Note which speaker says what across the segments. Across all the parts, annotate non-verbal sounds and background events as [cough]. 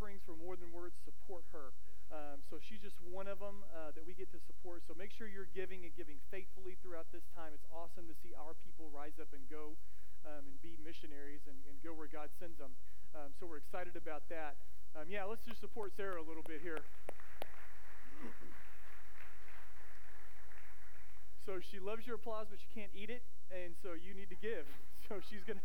Speaker 1: offerings for More Than Words support her. Um, so she's just one of them uh, that we get to support. So make sure you're giving and giving faithfully throughout this time. It's awesome to see our people rise up and go um, and be missionaries and, and, go where God sends them. Um, so we're excited about that. Um, yeah, let's just support Sarah a little bit here. so she loves your applause, but she can't eat it, and so you need to give. [laughs] So she's gonna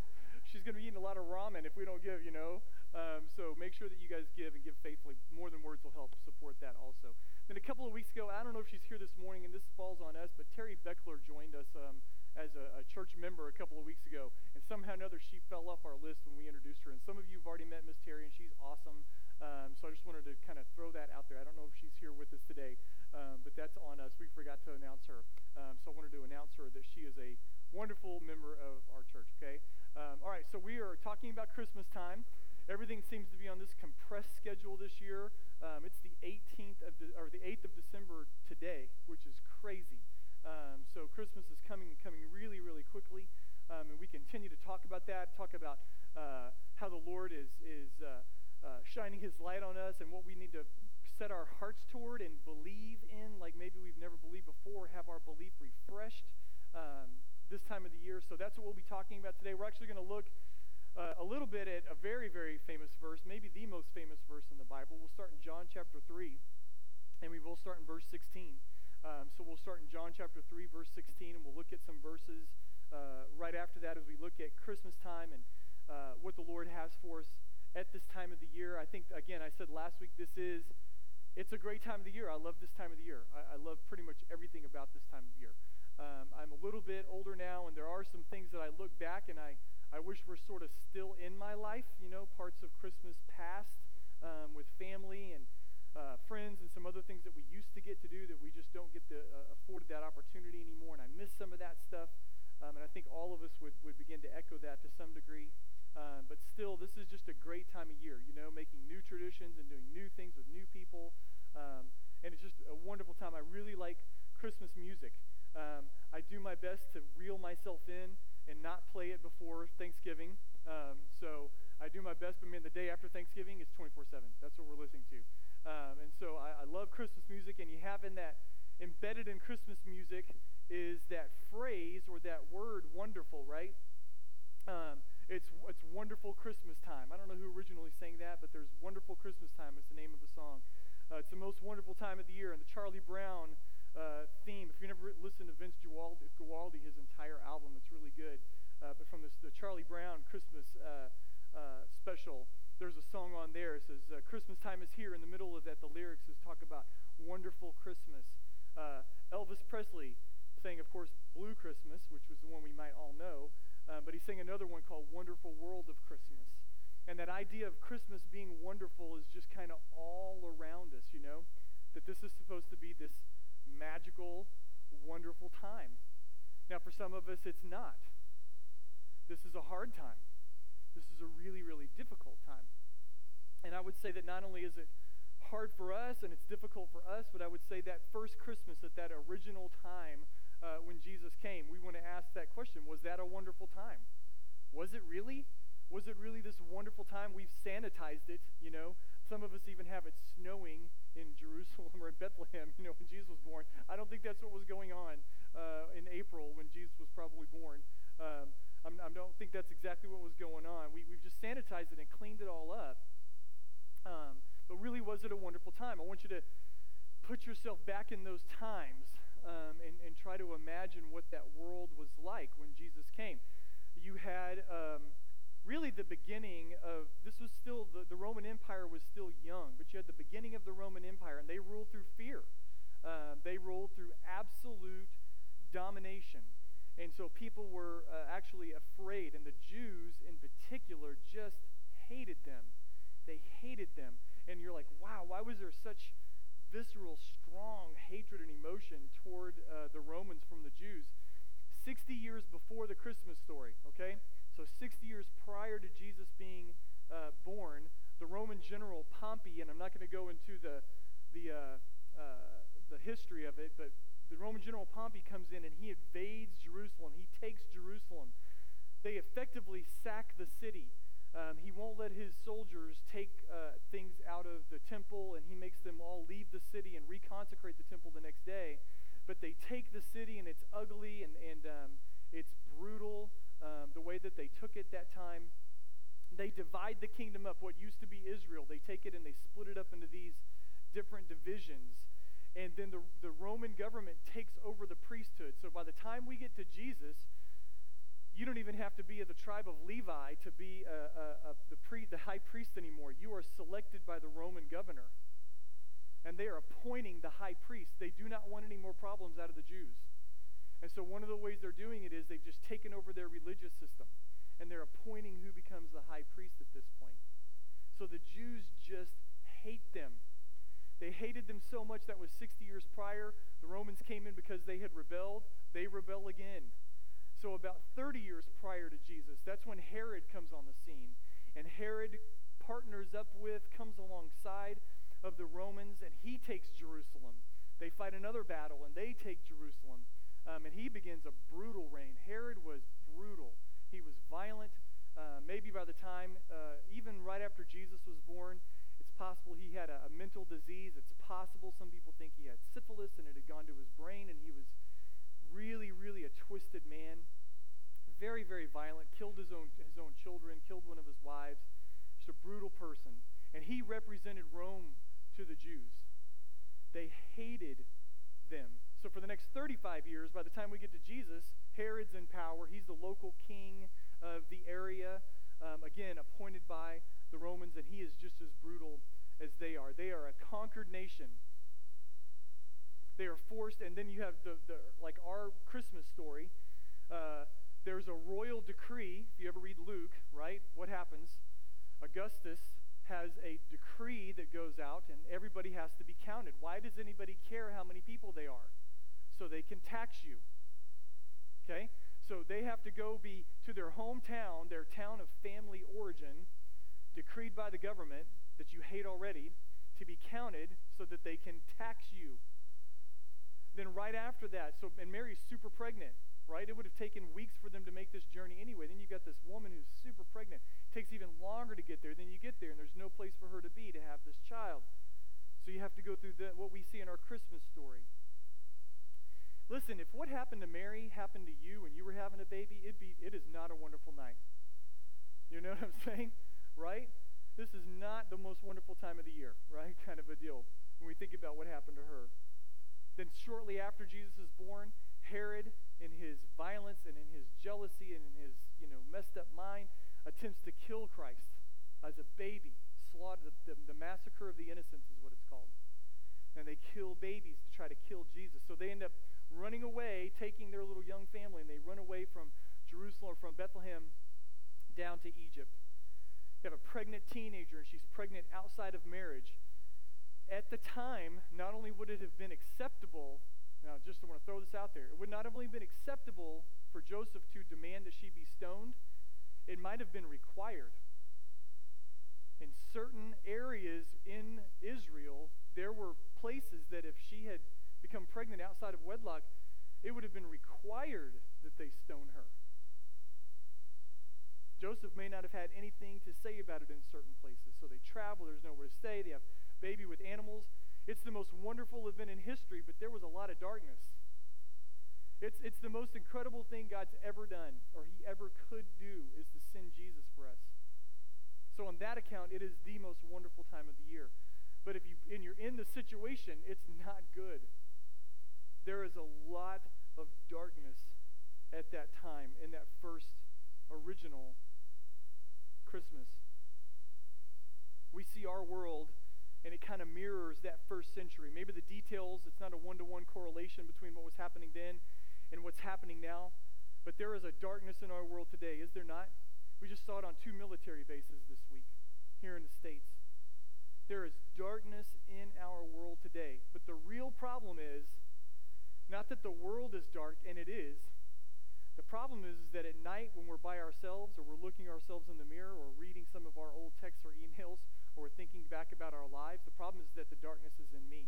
Speaker 1: she's gonna be eating a lot of ramen if we don't give, you know. Um, so make sure that you guys give and give faithfully. More than words will help support that also. Then a couple of weeks ago, I don't know if she's here this morning, and this falls on us, but Terry Beckler joined us um, as a, a, church member a couple of weeks ago, and somehow or another she fell off our list when we introduced her. And some of you have already met Miss Terry, and she's awesome. Um, so I just wanted to kind of throw that out there. I don't know if she's here with us today, um, but that's on us. We forgot to announce her. Um, so I wanted to announce her that she is a wonderful member of our church, okay? Um, all right, so we are talking about Christmas time. Everything seems to be on this compressed schedule this year. Um, it's the 18th of de- or the 8th of December today, which is crazy. Um, so Christmas is coming and coming really, really quickly, um, and we continue to talk about that. Talk about uh, how the Lord is is uh, uh, shining His light on us, and what we need to set our hearts toward and believe in, like maybe we've never believed before. Have our belief refreshed um, this time of the year. So that's what we'll be talking about today. We're actually going to look uh, a little bit at a very, very famous verse, maybe the most famous verse in the Bible. We'll start in John chapter 3, and we will start in verse 16. Um, so we'll start in John chapter 3, verse 16, and we'll look at some verses uh, right after that as we look at Christmas time and uh, what the Lord has for us at this time of the year. I think, again, I said last week, this is, it's a great time of the year. I love this time of the year. I, I love pretty much everything about this time of year. Um, I'm a little bit older now, and there are some things that I look back and I, I wish were sort of still in my life, you know, parts of Christmas past um, with family and uh, friends and some other things that we used to get to do that we just don't get the, uh, afforded that opportunity anymore. And I miss some of that stuff. Um, and I think all of us would, would begin to echo that to some degree. Um, but still, this is just a great time of year, you know, making new traditions and doing new things with new people. Um, and it's just a wonderful time. I really like Christmas music. Um, I do my best to reel myself in and not play it before Thanksgiving. Um, so I do my best, but man, the day after Thanksgiving is 24 7. That's what we're listening to. Um, and so I, I, love Christmas music, and you have in that, embedded in Christmas music, is that phrase or that word wonderful, right? Um, it's, it's wonderful Christmas time. I don't know who originally sang that, but there's Wonderful Christmas Time. It's the name of the song. Uh, it's the most wonderful time of the year. And the Charlie Brown uh, theme. If you never listened to Vince Guaraldi, Guaraldi his entire album, it's really good. Uh, but from this, the Charlie Brown Christmas uh, uh, special, there's a song on there. It says, uh, Christmas time is here. In the middle of that, the lyrics is talk about wonderful Christmas. Elvis Presley sang, of course, Blue Christmas, which was the one we might all know. but he sang another one called Wonderful World of Christmas. And that idea of Christmas being wonderful is just kind of all around us, you know? That this is supposed to be this magical, wonderful time. Now, for some of us, it's not. This is a hard time. This is a really, really difficult time. And I would say that not only is it hard for us and it's difficult for us, but I would say that first Christmas at that original time uh, when Jesus came, we want to ask that question Was that a wonderful time? Was it really? Was it really this wonderful time? We've sanitized it, you know. Some of us even have it snowing in Jerusalem [laughs] or in Bethlehem, you know, when Jesus was born. I don't think that's what was going on uh, in April when Jesus was probably born. Um, I don't think that's exactly what was going on. We, we've just sanitized it and cleaned it all up. Um, but really, was it a wonderful time? I want you to put yourself back in those times um, and, and, try to imagine what that world was like when Jesus came. You had um, really the beginning of this was still the, the roman empire was still young but you had the beginning of the roman empire and they ruled through fear. Uh, they ruled through absolute domination. And so people were uh, actually afraid and the jews in particular just hated them. They hated them. And you're like wow why was there such visceral strong hatred and emotion toward uh, the romans from the jews? 60 years before the christmas story okay so 60 years prior to Jesus being uh, born, the Roman general Pompey, and I'm not going to go into the, the, uh, uh, the history of it, but the Roman general Pompey comes in and he invades Jerusalem. He takes Jerusalem. They effectively sack the city. Um, he won't let his soldiers take uh, things out of the temple and he makes them all leave the city and reconsecrate the temple the next day. But they take the city and it's ugly and, and um, it's they took it that time. They divide the kingdom up. What used to be Israel, they take it and they split it up into these different divisions. And then the, the Roman government takes over the priesthood. So by the time we get to Jesus, you don't even have to be of the tribe of Levi to be a, a, a, the, pre, the high priest anymore. You are selected by the Roman governor. And they are appointing the high priest. They do not want any more problems out of the Jews. And so one of the ways they're doing it is they've just taken over their religious system. And they're appointing who becomes the high priest at this point. So the Jews just hate them. They hated them so much that was 60 years prior. The Romans came in because they had rebelled. They rebel again. So, about 30 years prior to Jesus, that's when Herod comes on the scene. And Herod partners up with, comes alongside of the Romans, and he takes Jerusalem. They fight another battle, and they take Jerusalem. Um, and he begins a brutal reign. Herod was brutal, he was violent. Uh, maybe by the time, uh, even right after Jesus was born, it's possible he had a, a mental disease. It's possible some people think he had syphilis and it had gone to his brain and he was really, really a twisted man very, very violent, killed his own, his own children, killed one of his wives, just a brutal person. And he represented Rome to the Jews. They hated them. So for the next 35 years, by the time we get to Jesus, Herod's in power. He's the local king of the area, um, again, appointed by the Romans, and he is just as brutal as they are. They are a conquered nation. They are forced, and then you have the, the like our Christmas story. Uh, there's a royal decree. If you ever read Luke, right? What happens? Augustus has a decree that goes out, and everybody has to be counted. Why does anybody care how many people they are? So they can tax you. Okay? So they have to go be to their hometown, their town of family origin, decreed by the government that you hate already, to be counted so that they can tax you. Then, right after that, so, and Mary's super pregnant right? It would have taken weeks for them to make this journey anyway. Then you've got this woman who's super pregnant. It takes even longer to get there. Then you get there, and there's no place for her to be to have this child. So you have to go through the, what we see in our Christmas story. Listen, if what happened to Mary happened to you and you were having a baby, it'd be, it is not a wonderful night. You know [laughs] what I'm saying? Right? This is not the most wonderful time of the year, right? [laughs] Kind of a deal when we think about what happened to her. Then, shortly after Jesus is born, Herod in his violence and in his jealousy and in his you know messed up mind attempts to kill Christ as a baby. Slaughter the, the, the massacre of the innocents is what it's called. And they kill babies to try to kill Jesus. So they end up running away, taking their little young family, and they run away from Jerusalem from Bethlehem down to Egypt. You have a pregnant teenager, and she's pregnant outside of marriage. At the time, not only would it have been acceptable now, just want to throw this out there. It would not have only been acceptable for Joseph to demand that she be stoned, it might have been required. In certain areas in Israel, there were places that if she had become pregnant outside of wedlock, it would have been required that they stone her. Joseph may not have had anything to say about it in certain places. So they travel, there's nowhere to stay, they have baby with animals. It's the most wonderful event in history, but there was a lot of darkness. It's, it's the most incredible thing God's ever done, or He ever could do, is to send Jesus for us. So, on that account, it is the most wonderful time of the year. But if you and you're in the situation, it's not good. There is a lot of darkness at that time in that first original Christmas. We see our world and it kind of mirrors that first century. Maybe the details, it's not a one to one correlation between what was happening then and what's happening now, but there is a darkness in our world today, is there not? We just saw it on two military bases this week here in the States. There is darkness in our world today, but the real problem is not that the world is dark, and it is. The problem is, is that at night when we're by ourselves or we're looking ourselves in the mirror or reading some of our old texts or emails, or we're thinking back about our lives, the problem is that the darkness is in me.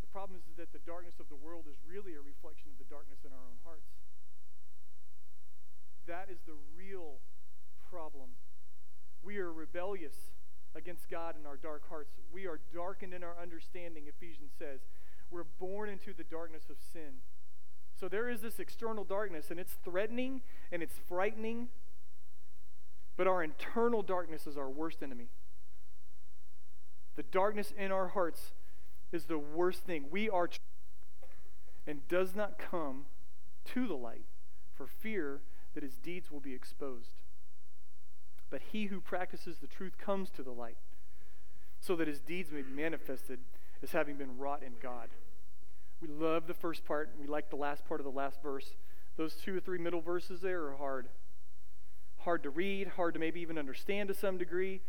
Speaker 1: The problem is that the darkness of the world is really a reflection of the darkness in our own hearts. That is the real problem. We are rebellious. against God in our dark hearts. We are darkened in our understanding, Ephesians says. We're born into the darkness of sin. So there is this external darkness, and it's threatening and it's frightening, but our internal darkness is our worst enemy. The darkness in our hearts is the worst thing. We are and does not come to the light for fear that his deeds will be exposed. But he who practices the truth comes to the light so that his deeds may be manifested as having been wrought in God. We love the first part. We like the last part of the last verse. Those two or three middle verses there are hard. Hard to read, hard to maybe even understand to some degree.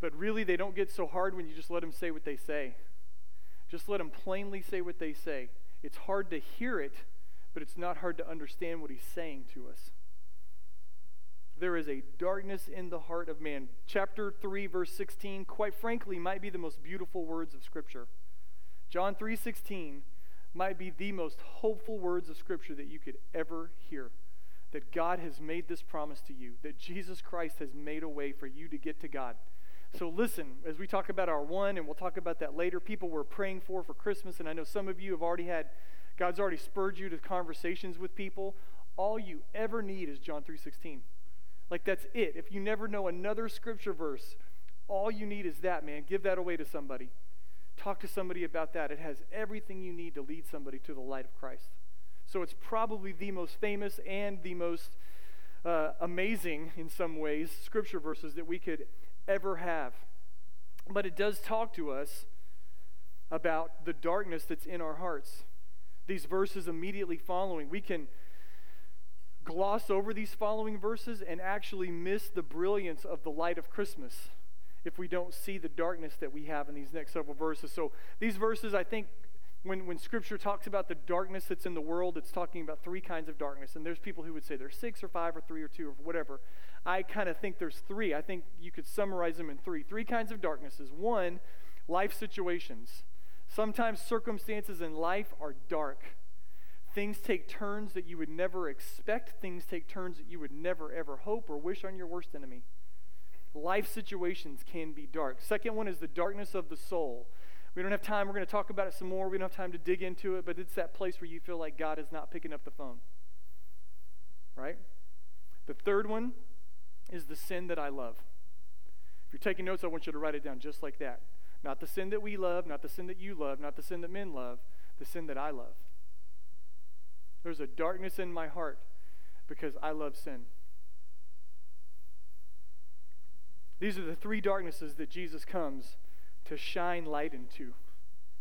Speaker 1: But really, they don't get so hard when you just let them say what they say. Just let them plainly say what they say. It's hard to hear it, but it's not hard to understand what he's saying to us. There is a darkness in the heart of man. Chapter 3 verse 16 quite frankly might be the most beautiful words of scripture. John 3:16 might be the most hopeful words of scripture that you could ever hear. That God has made this promise to you, that Jesus Christ has made a way for you to get to God. So listen, as we talk about our one, and we'll talk about that later, people we're praying for for Christmas, and I know some of you have already had, God's already spurred you to conversations with people. All you ever need is John 3.16. Like that's it. If you never know another scripture verse, all you need is that, man. Give that away to somebody. Talk to somebody about that. It has everything you need to lead somebody to the light of Christ. So it's probably the most famous and the most uh, amazing, in some ways, scripture verses that we could ever have. But it does talk to us about the darkness that's in our hearts. These verses immediately following, we can gloss over these following verses and actually miss the brilliance of the light of Christmas if we don't see the darkness that we have in these next several verses. So, these verses, I think, when, when Scripture talks about the darkness that's in the world, it's talking about three kinds of darkness. And there's people who would say there's six or five or three or two or whatever. I kind of think there's three. I think you could summarize them in three. Three kinds of darknesses. One, life situations. Sometimes circumstances in life are dark. Things take turns that you would never expect. Things take turns that you would never, ever hope or wish on your worst enemy. Life situations can be dark. Second one is the darkness of the soul. We don't have time. We're going to talk about it some more. We don't have time to dig into it, but it's that place where you feel like God is not picking up the phone. Right? The third one is the sin that I love. If you're taking notes, I want you to write it down just like that. Not the sin that we love, not the sin that you love, not the sin that men love, the sin that I love. There's a darkness in my heart because I love sin. These are the three darknesses that Jesus comes to shine light into.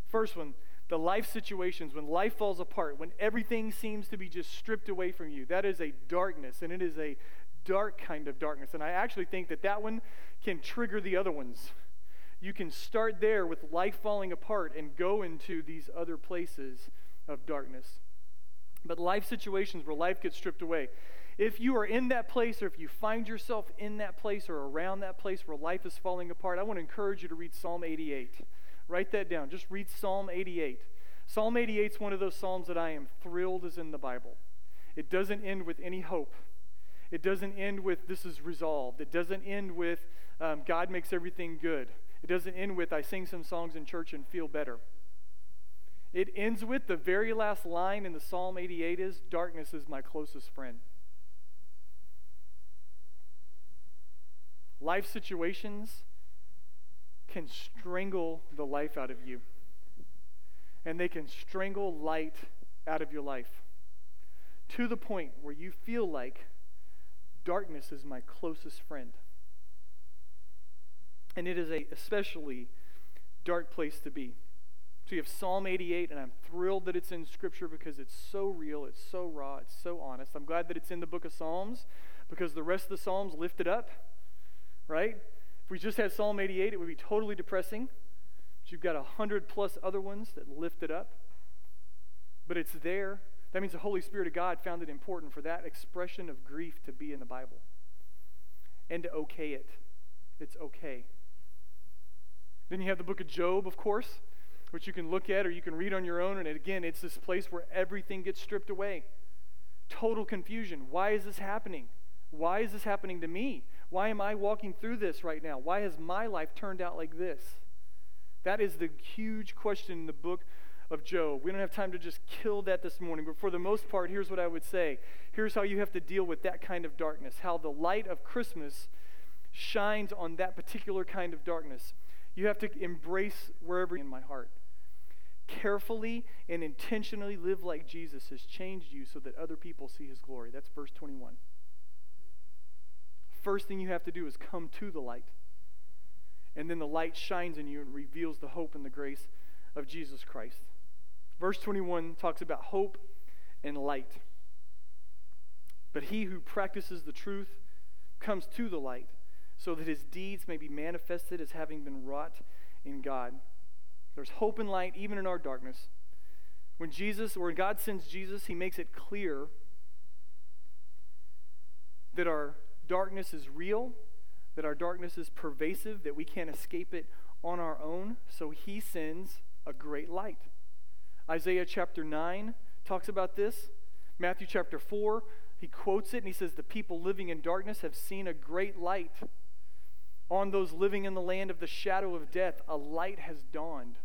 Speaker 1: First one, the life situations, when life falls apart, when everything seems to be just stripped away from you. That is a darkness, and it is a dark kind of darkness. And I actually think that that one can trigger the other ones. You can start there with life falling apart and go into these other places of darkness. But life situations where life gets stripped away. If you are in that place or if you find yourself in that place or around that place where life is falling apart, I want to encourage you to read Psalm 88. Write that down. Just read Psalm 88. Psalm 88 is one of those Psalms that I am thrilled is in the Bible. It doesn't end with any hope. It doesn't end with this is resolved. It doesn't end with um, God makes everything good. It doesn't end with I sing some songs in church and feel better. It ends with the very last line in the Psalm 88 is darkness is my closest friend. Life situations can strangle the life out of you, and they can strangle light out of your life to the point where you feel like darkness is my closest friend. And it is a especially dark place to be. So you have Psalm 88, and I'm thrilled that it's in Scripture because it's so real, it's so raw, it's so honest. I'm glad that it's in the book of Psalms because the rest of the Psalms lift it up right? If we just had Psalm 88, it would be totally depressing. But you've got a hundred plus other ones that lift it up. But it's there. That means the Holy Spirit of God found it important for that expression of grief to be in the Bible and to okay it. It's okay. Then you have the book of Job, of course, which you can look at or you can read on your own. And again, it's this place where everything gets stripped away. Total confusion. Why is this happening? Why is this happening to me? Why am I walking through this right now? Why has my life turned out like this? That is the huge question in the book of Job. We don't have time to just kill that this morning, but for the most part, here's what I would say. Here's how you have to deal with that kind of darkness, how the light of Christmas shines on that particular kind of darkness. You have to embrace wherever in my heart. Carefully and intentionally live like Jesus has changed you so that other people see his glory. That's verse 21. First thing you have to do is come to the light. And then the light shines in you and reveals the hope and the grace of Jesus Christ. Verse 21 talks about hope and light. But he who practices the truth comes to the light, so that his deeds may be manifested as having been wrought in God. There's hope and light even in our darkness. When Jesus, or God sends Jesus, he makes it clear that our darkness is real, that our darkness is pervasive, that we can't escape it on our own. So he sends a great light. Isaiah chapter 9 talks about this. Matthew chapter 4, he quotes it and he says, The people living in darkness have seen a great light. On those living in the land of the shadow of death, a light has dawned.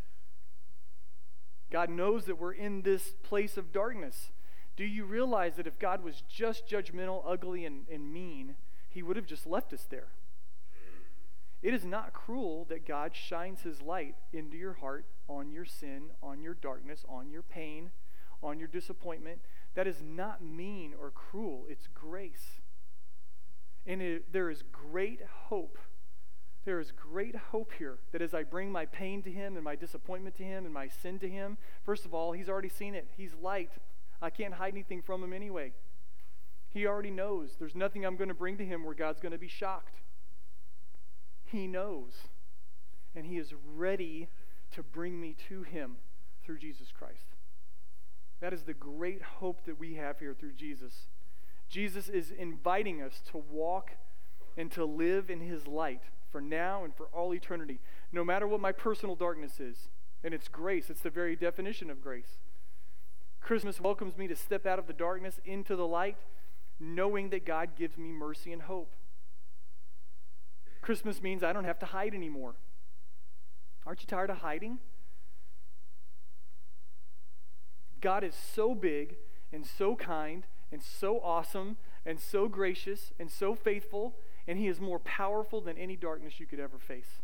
Speaker 1: God knows that we're in this place of darkness. Do you realize that if God was just judgmental, ugly, and, and mean, he would have just left us there? It is not cruel that God shines his light into your heart on your sin, on your darkness, on your pain, on your disappointment. That is not mean or cruel, it's grace. And it, there is great hope. There is great hope here that as I bring my pain to Him and my disappointment to Him and my sin to Him, first of all, He's already seen it. He's light. I can't hide anything from Him anyway. He already knows. There's nothing I'm going to bring to Him where God's going to be shocked. He knows. And He is ready to bring me to Him through Jesus Christ. That is the great hope that we have here through Jesus. Jesus is inviting us to walk and to live in His light for now and for all eternity, no matter what my personal darkness is. And it's grace, it's the very definition of grace. Christmas welcomes me to step out of the darkness into the light, knowing that God gives me mercy and hope. Christmas means I don't have to hide anymore. Aren't you tired of hiding? God is so big and so kind and so awesome and so gracious and so faithful, and He is more powerful than any darkness you could ever face.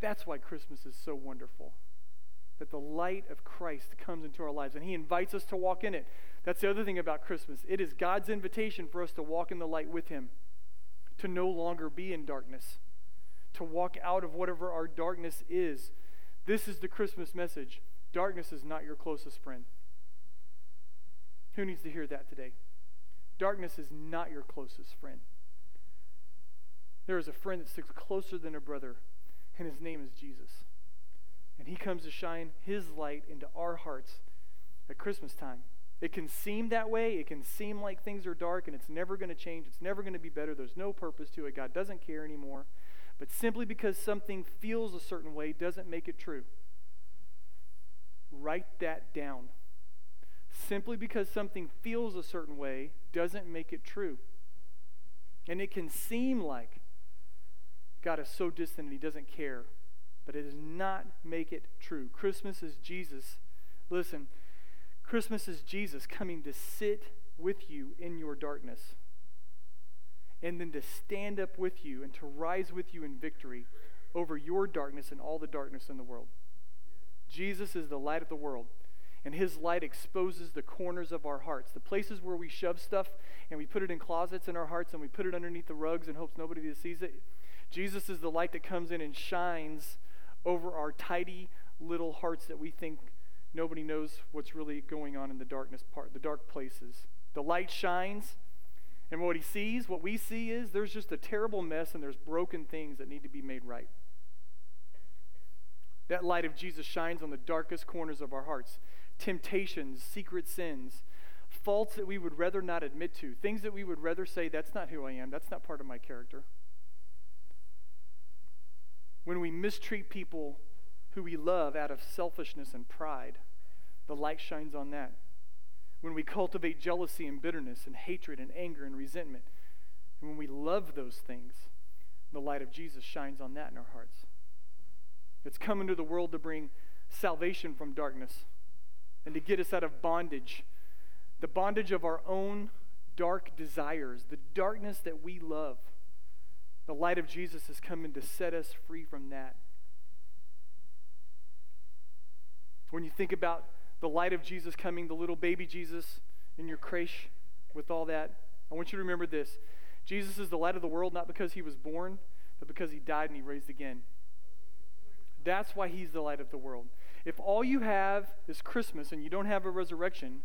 Speaker 1: That's why Christmas is so wonderful. That the light of Christ comes into our lives and He invites us to walk in it. That's the other thing about Christmas. It is God's invitation for us to walk in the light with Him, to no longer be in darkness to walk out of whatever our darkness is. This is the Christmas message. Darkness is not your closest friend. Who needs to hear that today? Darkness is not your closest friend. There is a friend that sticks closer than a brother, and his name is Jesus. And he comes to shine his light into our hearts at Christmas time. It can seem that way. It can seem like things are dark and it's never going to change. It's never going to be better. There's no purpose to it. God doesn't care anymore. But simply because something feels a certain way doesn't make it true. Write that down. Simply because something feels a certain way doesn't make it true. And it can seem like God is so distant and he doesn't care, but it does not make it true. Christmas is Jesus. Listen, Christmas is Jesus coming to sit with you in your darkness and then to stand up with you and to rise with you in victory over your darkness and all the darkness in the world. Jesus is the light of the world, and his light exposes the corners of our hearts, the places where we shove stuff and we put it in closets in our hearts and we put it underneath the rugs in hopes nobody sees it. Jesus is the light that comes in and shines over our tidy little hearts that we think nobody knows what's really going on in the darkness part, the dark places. The light shines and what he sees, what we see is there's just a terrible mess and there's broken things that need to be made right. That light of Jesus shines on the darkest corners of our hearts temptations, secret sins, faults that we would rather not admit to, things that we would rather say, that's not who I am, that's not part of my character. When we mistreat people who we love out of selfishness and pride, the light shines on that when we cultivate jealousy and bitterness and hatred and anger and resentment, And when we love those things, the light of Jesus shines on that in our hearts. It's come into the world to bring salvation from darkness and to get us out of bondage, the bondage of our own dark desires, the darkness that we love. The light of Jesus has come in to set us free from that. When you think about the light of Jesus coming, the little baby Jesus in your creche with all that, I want you to remember this. Jesus is the light of the world not because he was born, but because he died and he raised again. That's why he's the light of the world. If all you have is Christmas and you don't have a resurrection,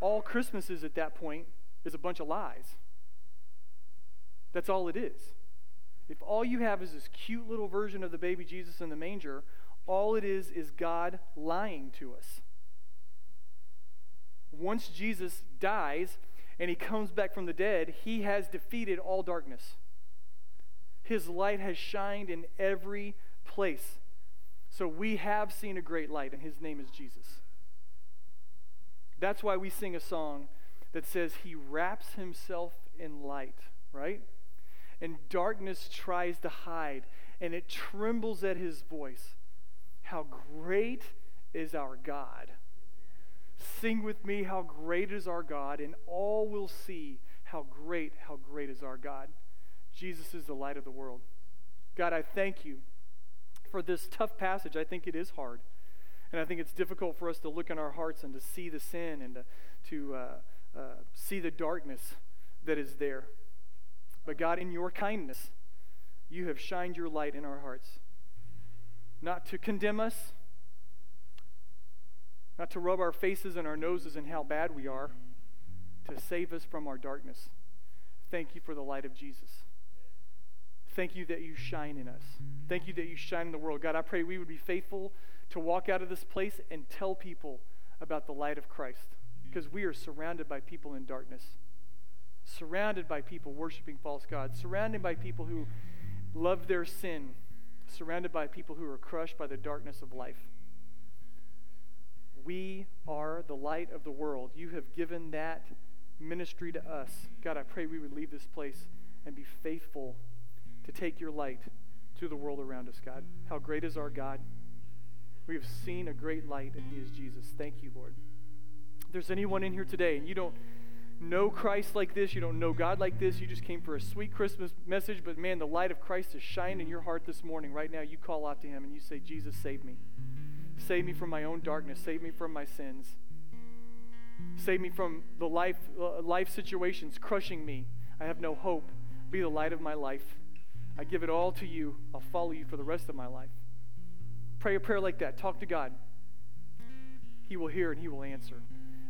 Speaker 1: all Christmas is at that point is a bunch of lies. That's all it is. If all you have is this cute little version of the baby Jesus in the manger, all it is is God lying to us. Once Jesus dies and he comes back from the dead, he has defeated all darkness. His light has shined in every place. So we have seen a great light, and his name is Jesus. That's why we sing a song that says, He wraps himself in light, right? And darkness tries to hide, and it trembles at his voice. How great is our God! Sing with me, How great is our God, and all will see how great, how great is our God. Jesus is the light of the world. God, I thank you for this tough passage. I think it is hard. And I think it's difficult for us to look in our hearts and to see the sin and to, to uh, uh, see the darkness that is there. But God, in your kindness, you have shined your light in our hearts. Not to condemn us, not to rub our faces and our noses in how bad we are, to save us from our darkness. Thank you for the light of Jesus. Thank you that you shine in us. Thank you that you shine in the world. God, I pray we would be faithful to walk out of this place and tell people about the light of Christ because we are surrounded by people in darkness, surrounded by people worshiping false gods, surrounded by people who love their sin, surrounded by people who are crushed by the darkness of life. We are the light of the world. You have given that ministry to us. God, I pray we would leave this place and be faithful to take your light to the world around us, God. How great is our God? We have seen a great light, and He is Jesus. Thank you, Lord. If there's anyone in here today and you don't know Christ like this, you don't know God like this, you just came for a sweet Christmas message, but man, the light of Christ has shined in your heart this morning. Right now, you call out to Him and you say, Jesus, save me. Save me from my own darkness. Save me from my sins. Save me from the life, uh, life situations crushing me. I have no hope. Be the light of my life. I give it all to you. I'll follow you for the rest of my life. Pray a prayer like that. Talk to God. He will hear and He will answer.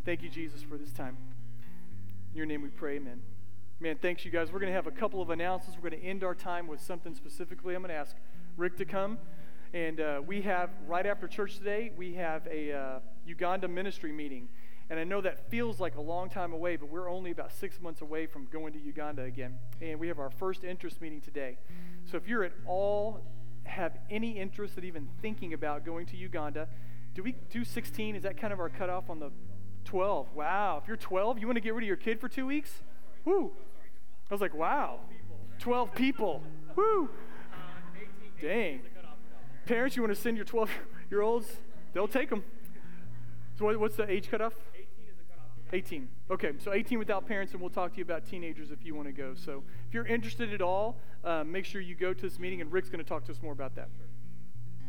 Speaker 1: Thank you, Jesus, for this time. In your name we pray, amen. Man, thanks, you guys. We're going to have a couple of announcements. We're going to end our time with something specifically. I'm going to ask Rick to come. And uh, we have, right after church today, we have a uh, Uganda ministry meeting. And I know that feels like a long time away, but we're only about six months away from going to Uganda again. And we have our first interest meeting today. So if you're at all have any interest in even thinking about going to Uganda, do we do 16? Is that kind of our cutoff on the 12? Wow. If you're 12, you want to get rid of your kid for two weeks? Woo. I was like, wow. 12 people. Woo. Dang. Parents, you want to send your 12 year olds? They'll take them. So, what's the age cutoff? 18. Okay, so 18 without parents, and we'll talk to you about teenagers if you want to go. So if you're interested at all, uh, make sure you go to this meeting, and Rick's going to talk to us more about that.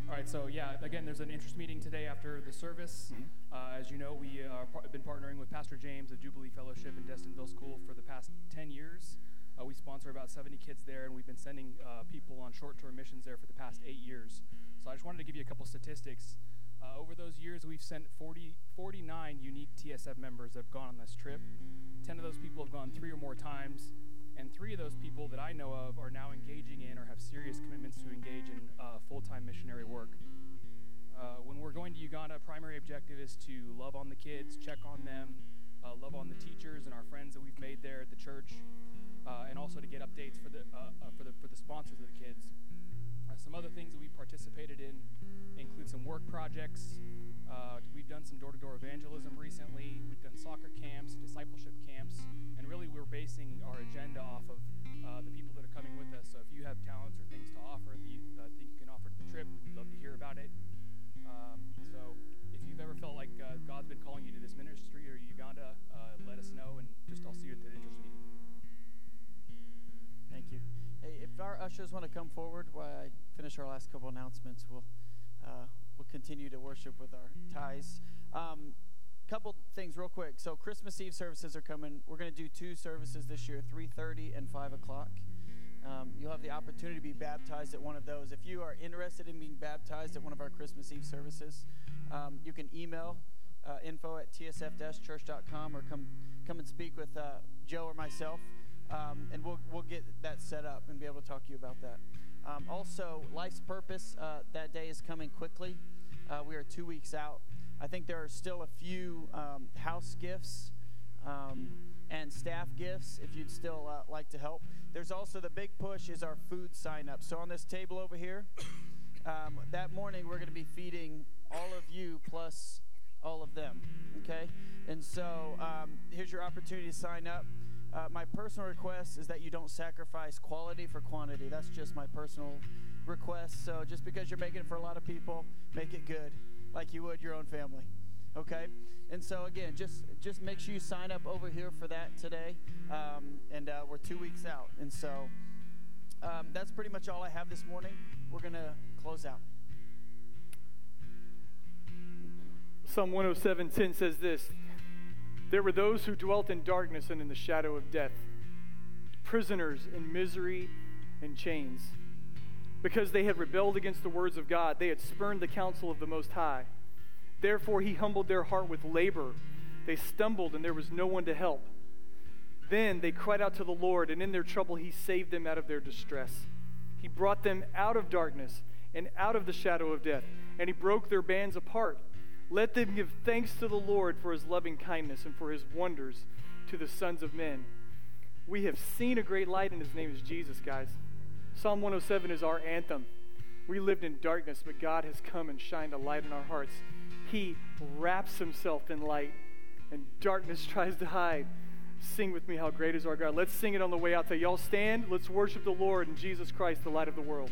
Speaker 2: All right, so yeah, again, there's an interest meeting today after the service. Mm-hmm. Uh, as you know, we have par- been partnering with Pastor James of Jubilee Fellowship in Destinville School for the past 10 years. Uh, we sponsor about 70 kids there, and we've been sending uh, people on short term missions there for the past eight years. So I just wanted to give you a couple statistics. Uh, over those years, we've sent 40, 49 unique TSF members that have gone on this trip. 10 of those people have gone three or more times, and three of those people that I know of are now engaging in or have serious commitments to engage in uh, full time missionary work. Uh, when we're going to Uganda, primary objective is to love on the kids, check on them, uh, love on the teachers and our friends that we've made there at the church, uh, and also to get updates for the, uh, for the, for the sponsors of the kids. some other things that we participated in include some work projects. Uh, we've done some door to door evangelism recently. We've done soccer camps, discipleship camps, and really we're basing our
Speaker 3: come forward while I finish our last couple announcements, we'll uh, we'll continue to worship with our ties. Um, couple things real quick. So Christmas Eve services are coming. We're going to do two services this year, 3:30 and 5 o'clock. Um, you'll have the opportunity to be baptized at one of those. If you are interested in being baptized at one of our Christmas Eve services, um, you can email uh, info at tsf-church.com or come come and speak with uh, Joe or myself, um, and we'll we'll get that set up and be able to talk to you about that. Um, also, life's purpose uh, that day is coming quickly. Uh, we are two weeks out. I think there are still a few um, house gifts um, and staff gifts if you'd still uh, like to help. There's also the big push is our food sign up. So on this table over here, um, that morning we're going to be feeding all of you plus all of them. Okay? And so um, here's your opportunity to sign up. Uh, my personal request is that you don't sacrifice quality for quantity. That's just my personal request. So just because you're making it for a lot of people, make it good like you would your own family. Okay? And so again, just just make sure you sign up over here for that today. Um, and uh, we're two weeks out. And so um, that's pretty much all I have this morning. We're to close out.
Speaker 1: Psalm 107:10 says this There were those who dwelt in darkness and in the shadow of death, prisoners in misery and chains. Because they had rebelled against the words of God, they had spurned the counsel of the Most High. Therefore, he humbled their heart with labor. They stumbled, and there was no one to help. Then they cried out to the Lord, and in their trouble, he saved them out of their distress. He brought them out of darkness and out of the shadow of death, and he broke their bands apart. Let them give thanks to the Lord for his loving kindness and for his wonders to the sons of men. We have seen a great light, and his name is Jesus, guys. Psalm 107 is our anthem. We lived in darkness, but God has come and shined a light in our hearts. He wraps himself in light, and darkness [laughs] tries to hide. Sing with me, How Great is Our God. Let's sing it on the way out. So, y'all stand. Let's worship the Lord and Jesus Christ, the light of the world.